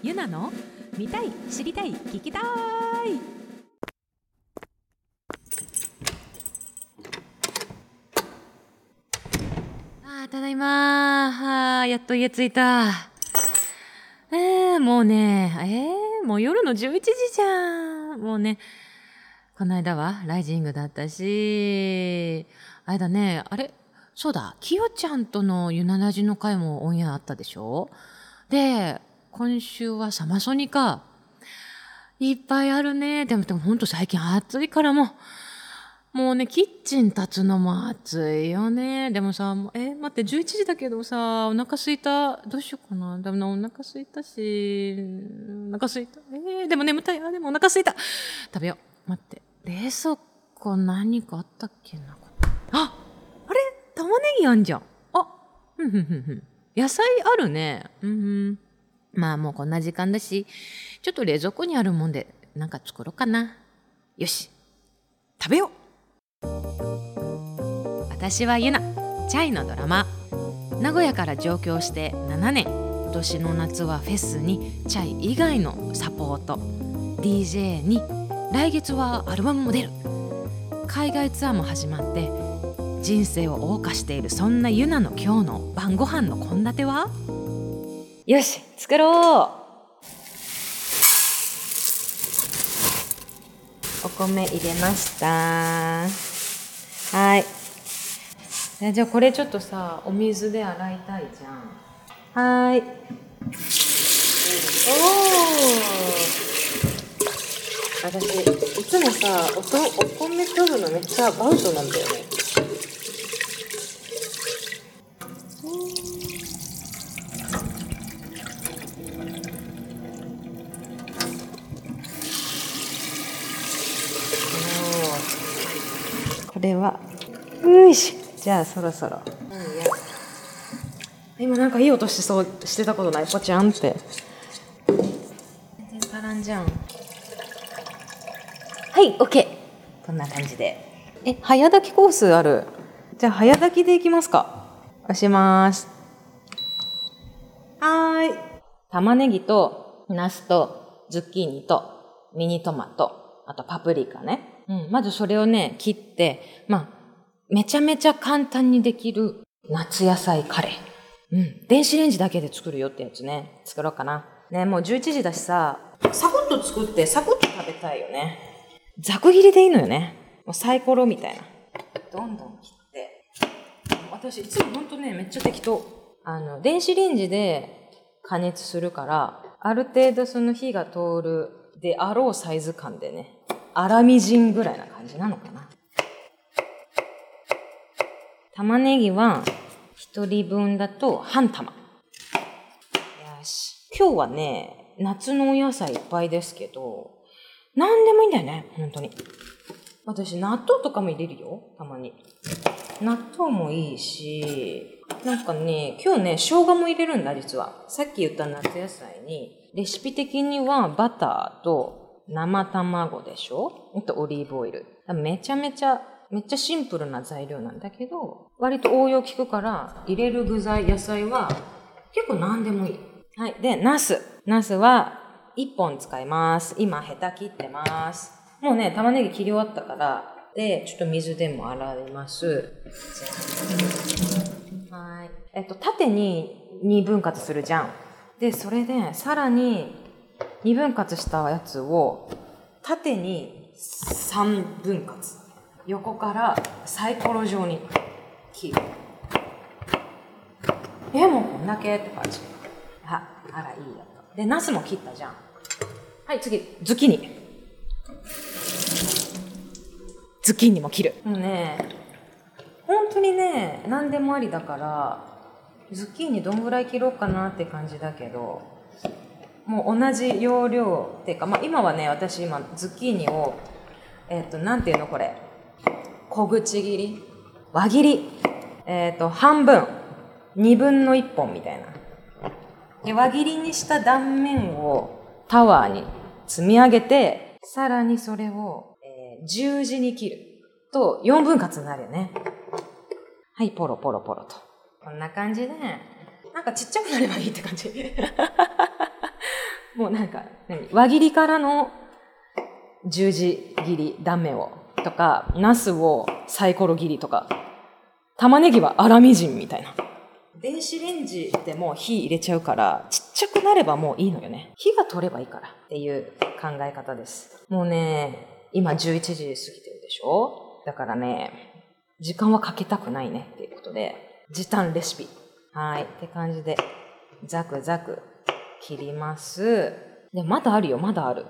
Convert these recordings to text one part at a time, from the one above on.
ゆなの見たい知りたい聞きたい。あーただいまあやっと家着いた。えー、もうねえー、もう夜の11時じゃん。もうねこの間はライジングだったし。あれだねあれそうだきよちゃんとのゆななじの回もオンエアあったでしょ？で今週はサマソニかいっぱいあるねでもでもほんと最近暑いからもうもうね、キッチン立つのも暑いよね。でもさ、え、待って、11時だけどさ、お腹すいた？どうしようかな。でもお腹すいたし、お腹すいた？えーでも眠たい。あ、でもお腹すいた。食べよう。待って。冷蔵庫何かあったっけな？ああれ？玉ねぎあんじゃん。あふんふんふんふん。野菜あるね。うんうん。まあもうこんな時間だし、ちょっと冷蔵庫にあるもんで、なんか作ろうかな。よし。食べよう。私はユナチャイのドラマ。名古屋から上京して7年。今年の夏はフェスにチャイ以外のサポート。DJ に来月はアルバムも出る。海外ツアーも始まって人生を謳歌しているそんなユナの今日の晩ご飯の献立は？よし作ろう。お米入れました。はい。えじゃあこれちょっとさお水で洗いたいじゃん。はーい。おお私いつもさおとお米取るのめっちゃアウトなんだよねおーこれはよいしじゃあそろそろ、今なんかいい音しそうしてたことない？ポチャンって。全然足らんじゃん。はいオッケーこんな感じで。え早炊きコースある？じゃあ早炊きでいきますか。押します。はーい。玉ねぎとナスとズッキーニとミニトマト。あとパプリカね、うん、まずそれをね切ってまあめちゃめちゃ簡単にできる夏野菜カレー。うん。電子レンジだけで作るよってやつね。作ろうかな。ね、もう11時だしさ、サクッと作ってサクッと食べたいよね。ざく切りでいいのよね。もうサイコロみたいな。どんどん切って。私いつもほんとね、めっちゃ適当。あの、電子レンジで加熱するから、ある程度その火が通るであろうサイズ感でね、粗みじんぐらいな感じなのかな。玉ねぎは一人分だと半玉。よし。今日はね、夏のお野菜いっぱいですけど、何でもいいんだよね、本当に。私、納豆とかも入れるよ、たまに。納豆もいいし、なんかね、今日ね、生姜も入れるんだ、実は。さっき言った夏野菜に、レシピ的にはバターと生卵でしょ？あとオリーブオイル。めちゃめちゃめっちゃシンプルな材料なんだけど、割と応用効くから、入れる具材、野菜は結構何でもいい。はい。で、ナス。ナスは1本使います。今、ヘタ切ってます。もうね、玉ねぎ切り終わったから、で、ちょっと水でも洗います。はい。えっと、縦に2分割するじゃん。で、それで、さらに2分割したやつを、縦に3分割。横からサイコロ状に切る。え、もうこんだけって感じ。あ、あら、いいよと。で、ナスも切ったじゃん。はい、次、ズッキーニ。ズッキーニも切る。もうね、本当にね、何でもありだから、ズッキーニどんぐらい切ろうかなって感じだけど、もう同じ要領っていうか、まあ今はね、私今、ズッキーニを、えっ、と、なんていうのこれ。小口切り輪切りえっ、と半分2分の1本みたいな。で輪切りにした断面をタワーに積み上げてさらにそれを、えー十字に切る。と4分割になるよね。はいポロポロポロと。こんな感じでなんかちっちゃくなればいいって感じ。もうなんか、輪切りからの十字切り断面を。とか、ナスをサイコロ切りとか、玉ねぎは粗みじんみたいな。電子レンジでも火入れちゃうから、ちっちゃくなればもういいのよね。火が通ればいいからっていう考え方です。もうね、今11時過ぎてるでしょ？だからね、時間はかけたくないねっていうことで、時短レシピ。はい。って感じで、ザクザク切ります。で、まだあるよ、まだある。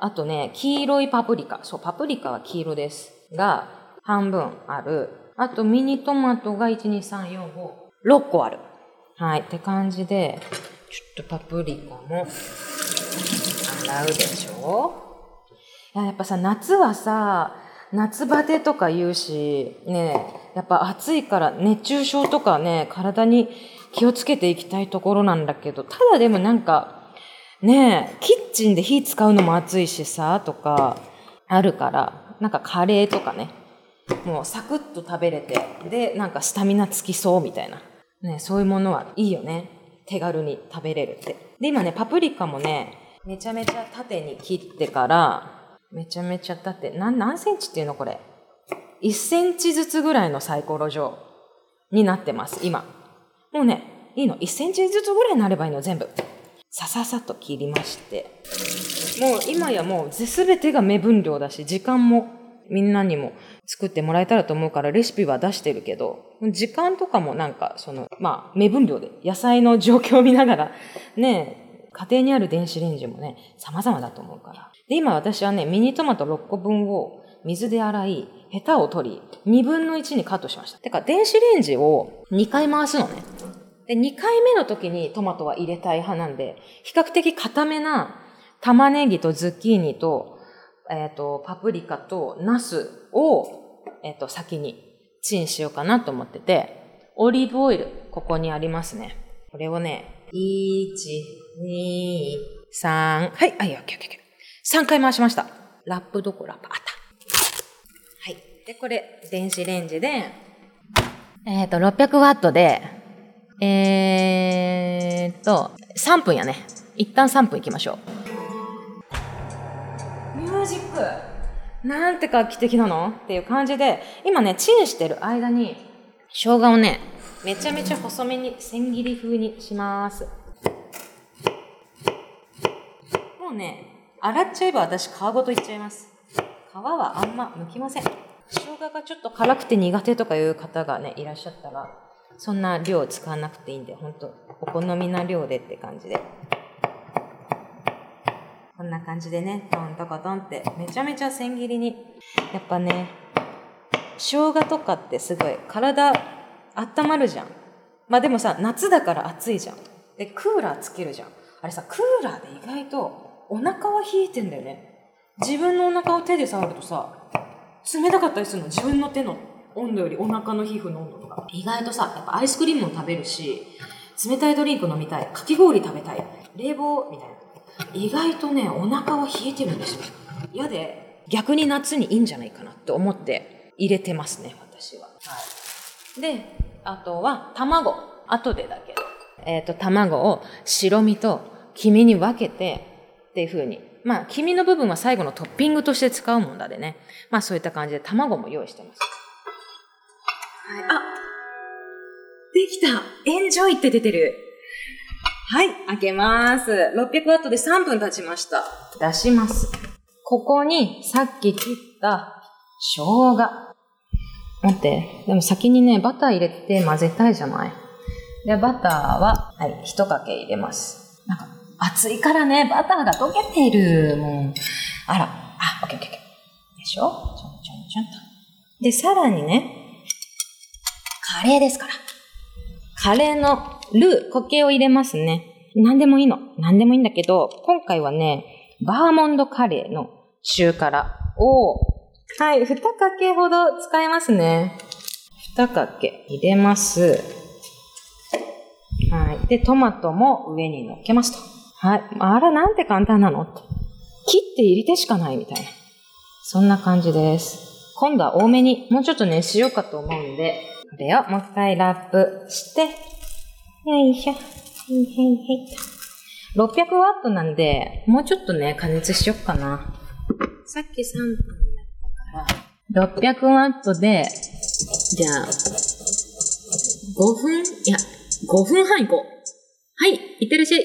あとね、黄色いパプリカ。そう、パプリカは黄色です。が、半分ある。あと、ミニトマトが1、2、3、4、5、6個ある。はい。って感じで、ちょっとパプリカも洗うでしょいややっぱさ、夏はさ、夏バテとか言うし、ね、やっぱ暑いから熱中症とかね、体に気をつけていきたいところなんだけど、ただでもなんか、ねえキッチンで火使うのも暑いしさ、とか、あるから、なんかカレーとかね、もうサクッと食べれて、で、なんかスタミナつきそうみたいな。ね、そういうものはいいよね。手軽に食べれるって。で、今ね、パプリカもね、めちゃめちゃ縦に切ってから、めちゃめちゃ縦、なん何センチっていうのこれ？1センチずつぐらいのサイコロ状になってます、今。もうね、いいの。1センチずつぐらいになればいいの、全部。さささと切りまして。もう今やもう全てが目分量だし、時間もみんなにも作ってもらえたらと思うからレシピは出してるけど、時間とかもなんかその、まあ目分量で野菜の状況を見ながら、ね、家庭にある電子レンジもね、様々だと思うから。で、今私はね、ミニトマト6個分を水で洗い、ヘタを取り、2分の1にカットしました。てか、電子レンジを2回回すのね。で、2回目の時にトマトは入れたい派なんで、比較的固めな玉ねぎとズッキーニと、えっ、と、パプリカとナスを、えっ、と、先にチンしようかなと思ってて、オリーブオイル、ここにありますね。これをね、1、2、3、はい、はい、オッケーオッケーオッケー。3回回しました。ラップどこラップあった。はい。で、これ、電子レンジで、えっ、と、600ワットで、えーっと、3分やね。一旦3分いきましょう。ミュージックなんて画期的なの？っていう感じで、今ね、チンしてる間に、生姜をね、めちゃめちゃ細めに千切り風にします。もうね、洗っちゃえば私皮ごといっちゃいます。皮はあんま剥きません。生姜がちょっと辛くて苦手とかいう方がね、いらっしゃったら、そんな量使わなくていいんで、ほんと、お好みな量でって感じで。こんな感じでね、トントコトンって、めちゃめちゃ千切りに。やっぱね、生姜とかってすごい体温まるじゃん。まあでもさ、夏だから暑いじゃん。で、クーラーつけるじゃん。あれさ、クーラーで意外とお腹は冷えてんだよね。自分のお腹を手で触るとさ、冷たかったりするの。自分の手の温度よりお腹の皮膚の温度とか。意外とさ、やっぱアイスクリームも食べるし、冷たいドリンク飲みたい、かき氷食べたい、冷房みたいな。意外とね、お腹は冷えてるんですよ。嫌で、逆に夏にいいんじゃないかなって思って入れてますね、私は。はい。で、あとは卵。後でだけど。えっ、と、卵を白身と黄身に分けて、っていう風に。まあ、黄身の部分は最後のトッピングとして使うもんだでね。まあ、そういった感じで卵も用意してます。はい。あできたエンジョイって出てる。はい、開けます。600ワットで3分経ちました。出します。ここにさっき切った生姜。待って、でも先にね、バター入れて混ぜたいじゃない？で、バターは、はい、一かけ入れます。なんか、熱いからね、バターが溶けている。もう、あら、あ、オッケーオッケーオッケー。でしょ？ちょんちょんちょんと。で、さらにね、カレーですから。カレーのルー、固形を入れますね。何でもいいの。何でもいいんだけど、今回はね、バーモンドカレーの中辛を、はい、二かけほど使いますね。二かけ入れます。はい。で、トマトも上に乗っけますと。はい。あら、なんて簡単なの？って。切って入れてしかないみたいな。そんな感じです。今度は多めに、もうちょっとね、しようかと思うんで、これをもう一回ラップして、よいしょ。はいはいはい。600ワットなんで、もうちょっとね、加熱しよっかな。さっき3分やったから、600ワットで、じゃあ、5分？いや、5分半いこう。はい、いってらっしゃい。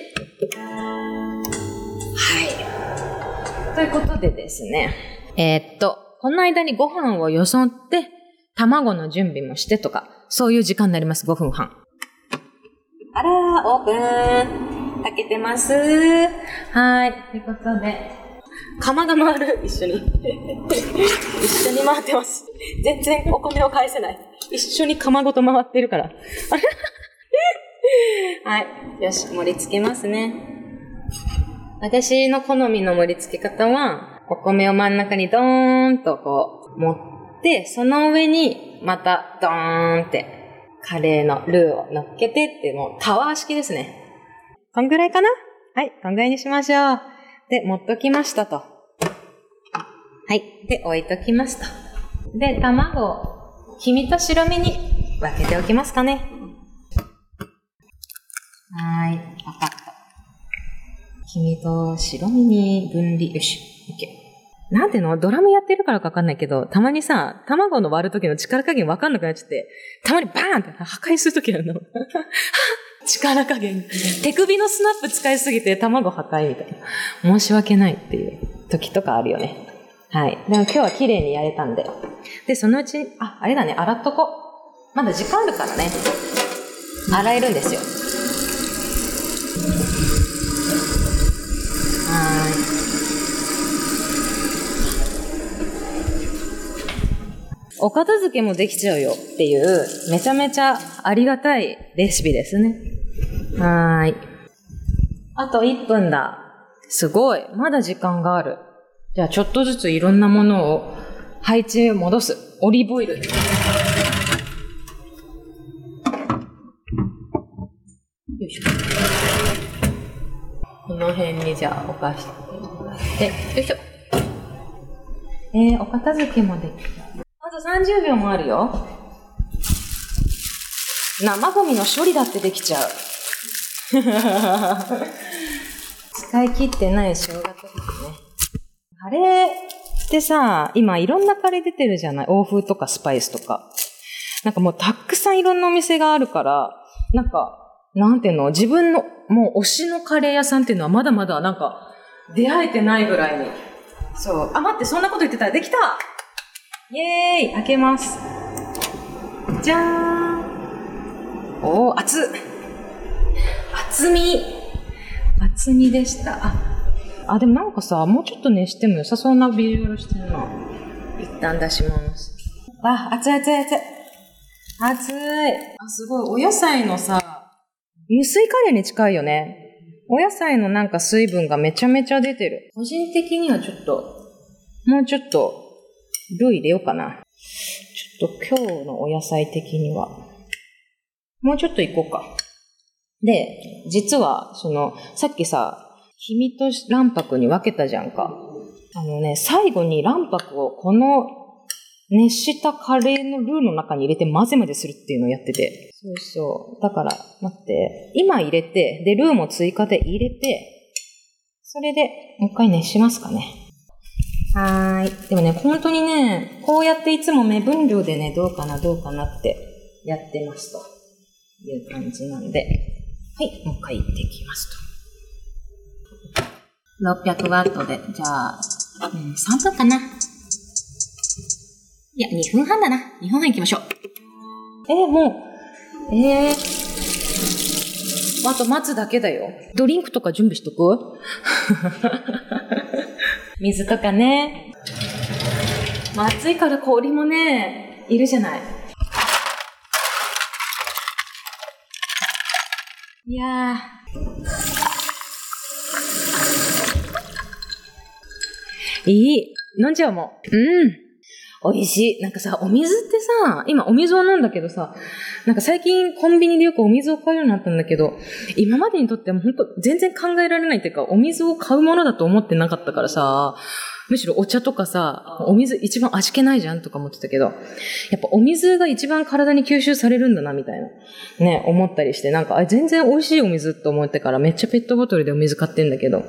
はい。ということでですね、えーっと、この間にご飯をよそって、卵の準備もしてとか、そういう時間になります、5分半。あらー、オープン。炊けてます。はい。ということで、釜が回る、一緒に。一緒に回ってます。全然お米を返せない。一緒に釜ごと回ってるから。はい。よし、盛り付けますね。私の好みの盛り付け方は、お米を真ん中にドーンとこう、持って、その上にまたドーンって、カレーのルーを乗っけてって、もうタワー式ですね。こんぐらいかな？はい、こんぐらいにしましょう。で、持っときましたと。はい。で、置いときますと。で、卵を、黄身と白身に分けておきますかね。はーい、わかった。黄身と白身に分離。よし、OK。なんていうの？ドラムやってるからかわかんないけど、たまにさ、卵の割る時の力加減わかんなくなっちゃって、たまにバーンって破壊する時あるの。力加減。手首のスナップ使いすぎて卵破壊みたいな。申し訳ないっていう時とかあるよね。はい。でも今日は綺麗にやれたんで。で、そのうちに、あ、あれだね、洗っとこ。まだ時間あるからね。洗えるんですよ。はーい。お片付けもできちゃうよっていう、めちゃめちゃありがたいレシピですね。はーい。あと1分だ。すごい。まだ時間がある。じゃあちょっとずついろんなものを配置へ戻す。オリーブオイル。よいしょ。この辺にじゃあ置かしてもらって、よいしょ。えー、お片付けもできた。と30秒もあるよ。生ゴミの処理だってできちゃう。使い切ってない生姜とかね。カレーってさ、今いろんなカレー出てるじゃない？欧風とかスパイスとか。なんかもうたくさんいろんなお店があるから、なんか、なんていうの？自分の、もう推しのカレー屋さんっていうのはまだまだなんか、出会えてないぐらいに。そう。あ、待って、そんなこと言ってたらできたイエーイ開けます。じゃーん。おー、熱っ。厚み。厚みでした。あ、あ、でもなんかさ、もうちょっと熱しても良さそうなビジュアルしてるな。一旦出します。あ、熱い熱い熱い。熱い。あ、すごい。お野菜のさ、無水カレーに近いよね。お野菜のなんか水分がめちゃめちゃ出てる。個人的にはちょっと、もうちょっと、ルー入れようかな。ちょっと今日のお野菜的には。もうちょっといこうか。で、実は、その、さっきさ、黄身と卵白に分けたじゃんか。あのね、最後に卵白をこの熱したカレーのルーの中に入れて混ぜ混ぜするっていうのをやってて。そうそう。だから、待って。今入れて、で、ルーも追加で入れて、それでもう一回熱しますかね。はーい。でもね、本当にね、こうやっていつも目分量でね、どうかな、どうかなってやってますという感じなんで。はい、もう一回いっていきますと。600ワットで、じゃあ、うん、3分かな。いや、2分半だな。2分半いきましょう。えー、もう、えー、あと待つだけだよ。ドリンクとか準備しとく？水とかね。まあ暑いから氷もね、いるじゃない。いやー。いい。飲んじゃうもん。うん。美味しい。なんかさ、お水ってさ、今お水を飲んだけどさ、なんか最近コンビニでよくお水を買うようになったんだけど、今までにとっては本当全然考えられないっていうか、お水を買うものだと思ってなかったからさ、むしろお茶とかさ、お水一番味気ないじゃんとか思ってたけど、やっぱお水が一番体に吸収されるんだな、みたいな。ね、思ったりして、なんか、あ全然美味しいお水って思ってからめっちゃペットボトルでお水買ってんだけど、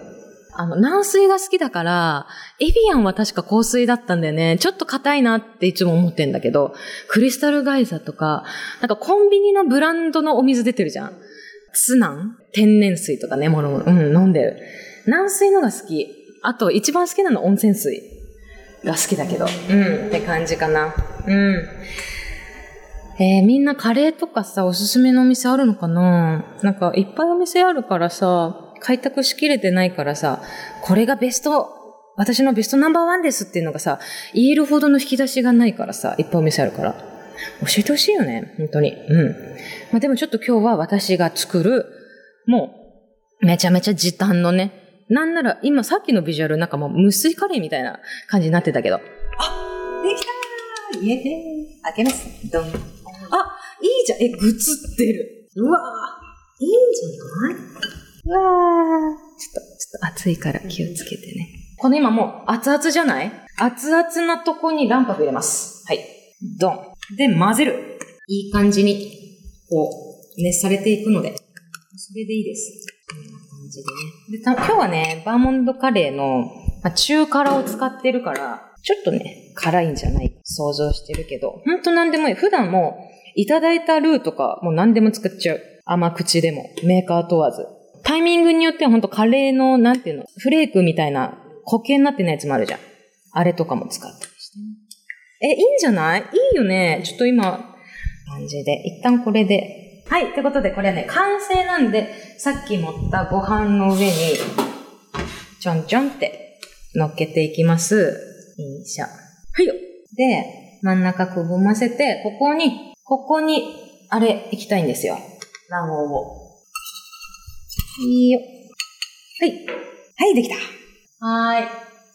あの、軟水が好きだから、エビアンは確か香水だったんだよね。ちょっと硬いなっていつも思ってんだけど、クリスタルガイザとか、なんかコンビニのブランドのお水出てるじゃん。ツナン？天然水とかね、もろもろ。うん、飲んでる。軟水のが好き。あと、一番好きなの温泉水が好きだけど。うん、って感じかな。うん。えーみんなカレーとかさ、おすすめのお店あるのかな？なんか、いっぱいお店あるからさ、開拓しきれてないからさ、これがベスト、私のベストナンバーワンですっていうのがさ、言えるほどの引き出しがないからさ、いっぱいお店あるから。教えてほしいよね、本当に。うん。まあでもちょっと今日は私が作る、もう、めちゃめちゃ時短のね、なんなら今さっきのビジュアルなんかもう無水カレーみたいな感じになってたけど。あ、できたーイエー開けます。ドン。あ、いいじゃん。え、ぐつってる。うわいいんじゃない？うわーちょっと、ちょっと熱いから気をつけてね。この今もう熱々じゃない？熱々なとこに卵白入れます。はい。ドン。で、混ぜる。いい感じに、こう、熱されていくので。それでいいです。こんな感じでね。で、た今日はね、バーモンドカレーの、まあ、中辛を使ってるから、ちょっとね、辛いんじゃない想像してるけど、ほんと何でもいい。普段も、いただいたルーとか、もう何でも作っちゃう。甘口でも、メーカー問わず。タイミングによってはほんとカレーの、なんていうの、フレークみたいな固形になってないやつもあるじゃん。あれとかも使ったりして。え、いいんじゃない？いいよね。ちょっと今、感じで。一旦これで。はい。ってことで、これはね、完成なんで、さっき盛ったご飯の上に、ちょんちょんって乗っけていきます。よいしょ。はいよ。で、真ん中くぼませて、ここに、ここに、あれ、行きたいんですよ。卵黄を。いいよ。はい。はい、できた。はーい。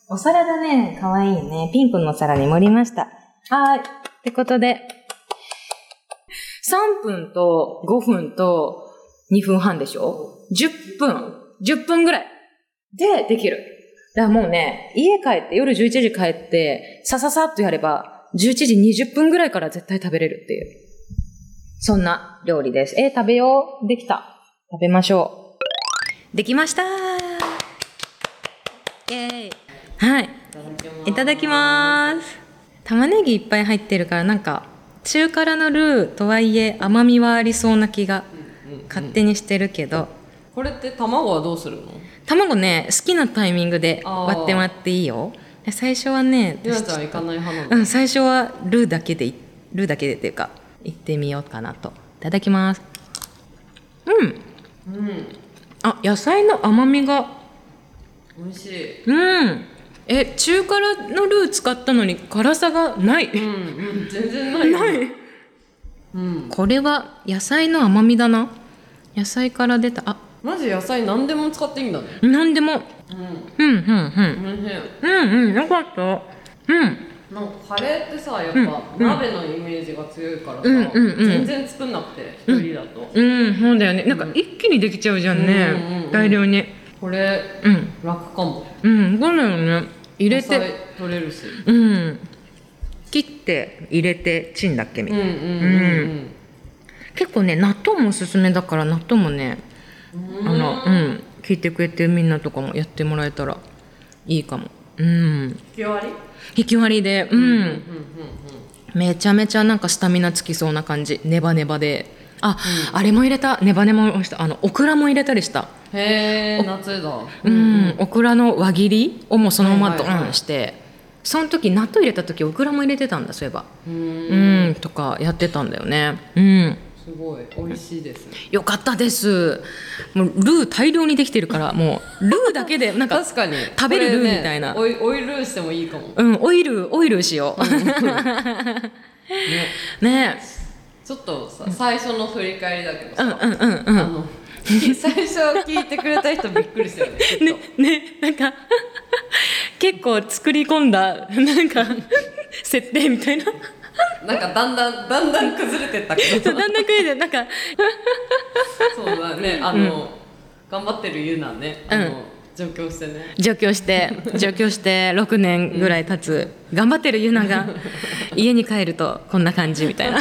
お皿がね、かわいいよね。ピンクのお皿に盛りました。はーい。ってことで、3分と5分と2分半でしょ ?10 分。10分ぐらい。で、できる。だからもうね、家帰って、夜11時帰って、さささっとやれば、11時20分ぐらいから絶対食べれるっていう。そんな料理です。えー食べよう。できた。食べましょう。できましたイェーイはい。いただきます。玉ねぎいっぱい入ってるから、なんか、中辛のルーとはいえ甘みはありそうな気が勝手にしてるけど、これって卵はどうするの？卵ね、好きなタイミングで割ってもらっていいよ。で最初はね、りなちゃんは行かない派なの？うん、最初はルーだけでい、ルーだけでっていうか、行ってみようかなと。いただきます。うん。うんあ、野菜の甘みが、美味しいうん。え、中辛のルー使ったのに辛さがない。うんうん全然ないないうんこれは野菜の甘みだな。野菜から出た、あ、マジ野菜何でも使っていいんだねなんでも。うんうん、うん、うん。うん、うん、よかった。うん。なんかカレーってさやっぱうん鍋のイメージが強いからさ、うんうんうん全然作んなくて一人だと、うん、そうだよね。なんか一気にできちゃうじゃんね。うんうんうん大量に。これうん。楽かもうん、そうだよね。入れて、取れるしうん。切って、入れて、チンだっけみたいな。うんうんうん結構ね、納豆もおすすめだから、納豆もね、うんあの、うん。聞いてくれてるみんなとかもやってもらえたらいいかも。うん。引き割り？引き割りで、うん。うんうんうんめちゃめちゃなんかスタミナつきそうな感じ。ネバネバで。あ、あれも入れた。ネバネバもした。あの、オクラも入れたりした。へえ夏だ。うん、オクラの輪切りをもうそのままドンして、その時納豆入れた時オクラも入れてたんだそういえば。ううん。ん、とかやってたんだよね。うんすごい。美味しいです。よかったです。もうルー大量にできてるからもうルーだけで なんか確かに。食べるこれねみたいな。オイオイルーしてもいいかも。うんオイルオイルしよう。ね。ね。ちょっとさ最初の振り返りだけどさ、うんうんうんうん。あの 最初聞いてくれた人びっくりしたよねねねなんか結構作り込んだなんか設定みたいななんかだんだんだんだん崩れてったけど。だんだんクイズなんか。そうだね。あの、頑張ってるゆなね。あの、うん上京してね。上京して上京して6年ぐらい経つ、頑張ってるユナが 家に帰るとこんな感じみたいな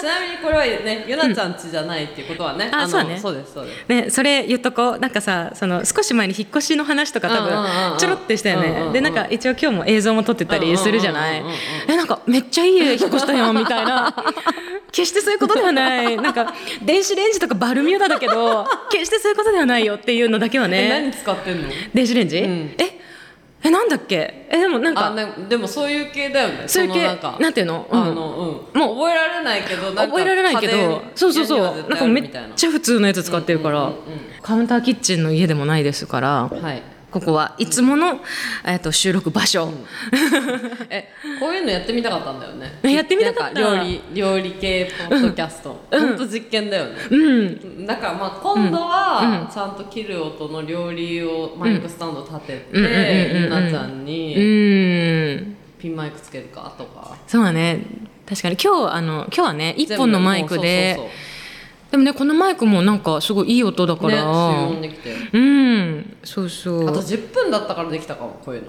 ちなみにこれはねゆなちゃん家じゃないっていうことはね、のあそうね。そうですそうです。ね、それ言っとこう。なんかさその少し前に引っ越しの話とか多うんうんうんうん。分ちょろってしたようんうんうんねでなんか一応今日も映像も撮ってたりするじゃない。うんうんうんうんえなんかめっちゃいい家引っ越したよみたいな。決してそういうことではない。なんか電子レンジとかバルミューダだけど 決してそういうことではないよっていうのだけはえね何使ってんの？電子レンジ、ん。ええなんだっけ？えでもなんかでもそういう系だよね。そういう系のなんかなんていうの、うん。あのうん。もう覚えられないけどなんか覚えられないけどそうそうそう。な。んかめっちゃ普通のやつ使ってるから、カウンターキッチンの家でもないですから。はいここはいつもの、えっと収録場所、えこういうのやってみたかったんだよね。やってみたかった。料理料理系ポッドキャスト、ほん。と実験だよね、うん。だからまあ今度はちゃんと切る音の料理をマイクスタンド立てて、うん。うん。うん。うん。ゆなちゃんうにん。ピンマイクつけるかとか。そうだね。確かに今日あの今日はね一本のマイクで全部もうでもねこのマイクもなんかすごいいい音だから、集音できて。うん。そうそう。あと10分だったからできたかもこういうの、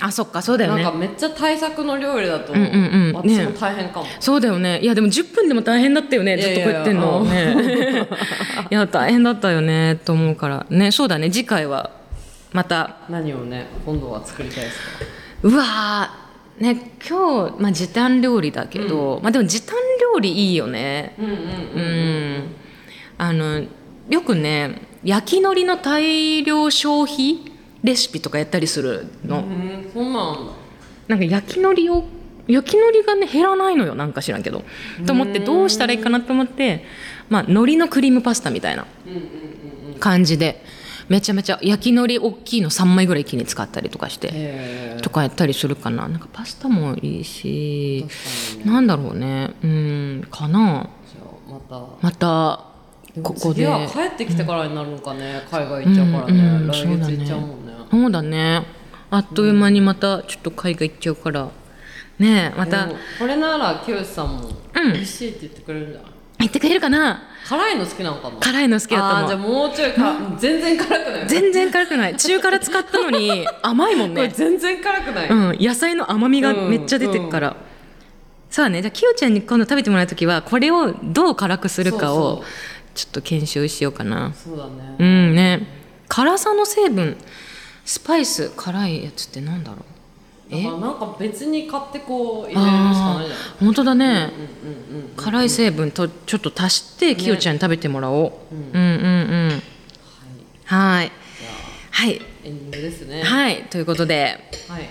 あそっかそうだよね。なんかめっちゃ対策の料理だと、う。んうんうん。私も大変かも、そうだよね。いやでも10分でも大変だったよねずっとこうや。ってんの。いやね。いや大変だったよねと思うから。ねそうだね。次回はまた。何をね今度は作りたいですか？うわー。ね今日、まあ、時短料理だけど、まあでも時短料理いいよね。うんうん。うん、あのよくね焼き海苔の大量消費レシピとかやったりするの、うんそんなんだ。なんか焼き海苔を焼き海苔がね減らないのよなんか知らんけど。と思ってどうしたらいいかなと思ってまあ海苔のクリームパスタみたいな感じでめちゃめちゃ焼き海苔大きいの3枚ぐらい一気に使ったりとかしてとかやったりするかな。なんかパスタもいいしね。なんだろうね。うんかな。また。またここで。帰ってきてからになるのかね、海外行っちゃうからね、うんうん来月行っちゃうもんね。そうだね。あっという間にまたちょっと海外行っちゃうから。ねえまた。これなら清さんもうん。美味しいって言ってくれるんじゃない、行ってくれるかな？辛いの好きなのかな辛いの好きだあーじゃあと思うもうちょいか、全然辛くない。全然辛くない。中辛使ったのに 甘いもんね。全然辛くない、うん野菜の甘みがめっちゃ出てるから、さあね。じゃあきよちゃんに今度食べてもらう時はこれをどう辛くするかそうをそうちょっと検証しようかな。そうだね、うんね。辛さの成分。スパイス辛いやつってなんだろう？だからなんか別に買ってこう入れるしかないじゃない本当だね、辛い成分とちょっと足してきよちゃんに食べてもらおう、うん、うんうん。はい。はい。エンディングですね。はい。ということではい。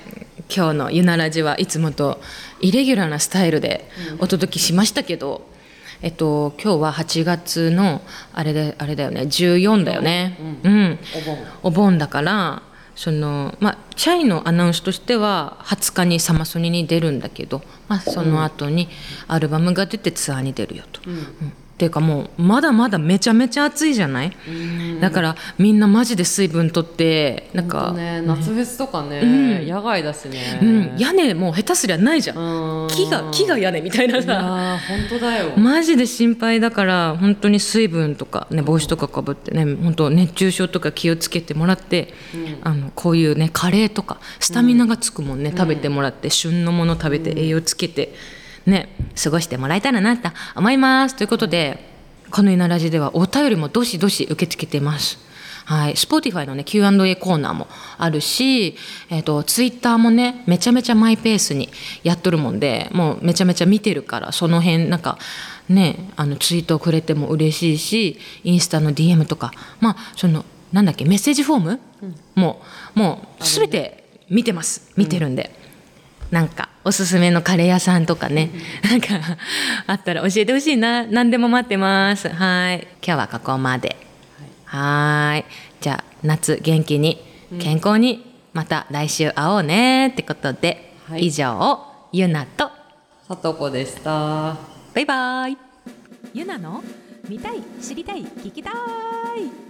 今日の「ゆなラジ」はいつもとイレギュラーなスタイルでお届けしましたけど、えっと今日は8月のあれであれだよね14だよね。うん、お盆。お盆だからそのまあ社員のアナウンスとしては20日にサマソニに出るんだけど、まあ、その後にアルバムが出てツアーに出るよと。うん。うんっていうかもうまだまだめちゃめちゃ暑いじゃない、うん。だからみんなマジで水分取ってなんか、ね夏フェスとかね、うん。野外だしね、うん、屋根もう下手すりゃないじゃん。うん。木が木が屋根みたいないさ本当だよ、マジで心配だから本当に水分とか、ね、帽子とかかぶってね本当熱中症とか気をつけてもらって、あのこういうねカレーとかスタミナがつくもんね、食べてもらって旬のもの食べて栄養つけて、ね過ごしてもらえたらなと思います。ということでこの「いなラジ」ではお便りもどしどし受け付けてます。はい、Spotify のね Q&A コーナーもあるし、えー、と Twitter もねめちゃめちゃマイペースにやっとるもんでもうめちゃめちゃ見てるからその辺なんかねあのツイートをくれても嬉しいしインスタの DM とかまあそのなんだっけメッセージフォーム、もうもう全て見てます。見てるんで。なんかおすすめのカレー屋さんとかね、なんかあったら教えてほしいな。何でも待ってます。はい。今日はここまで。はーい。じゃあ夏元気に健康にまた来週会おうねってことで、はい。以上ゆなと。さとこでした。バイバイ。ゆなの見たい知りたい聞きたい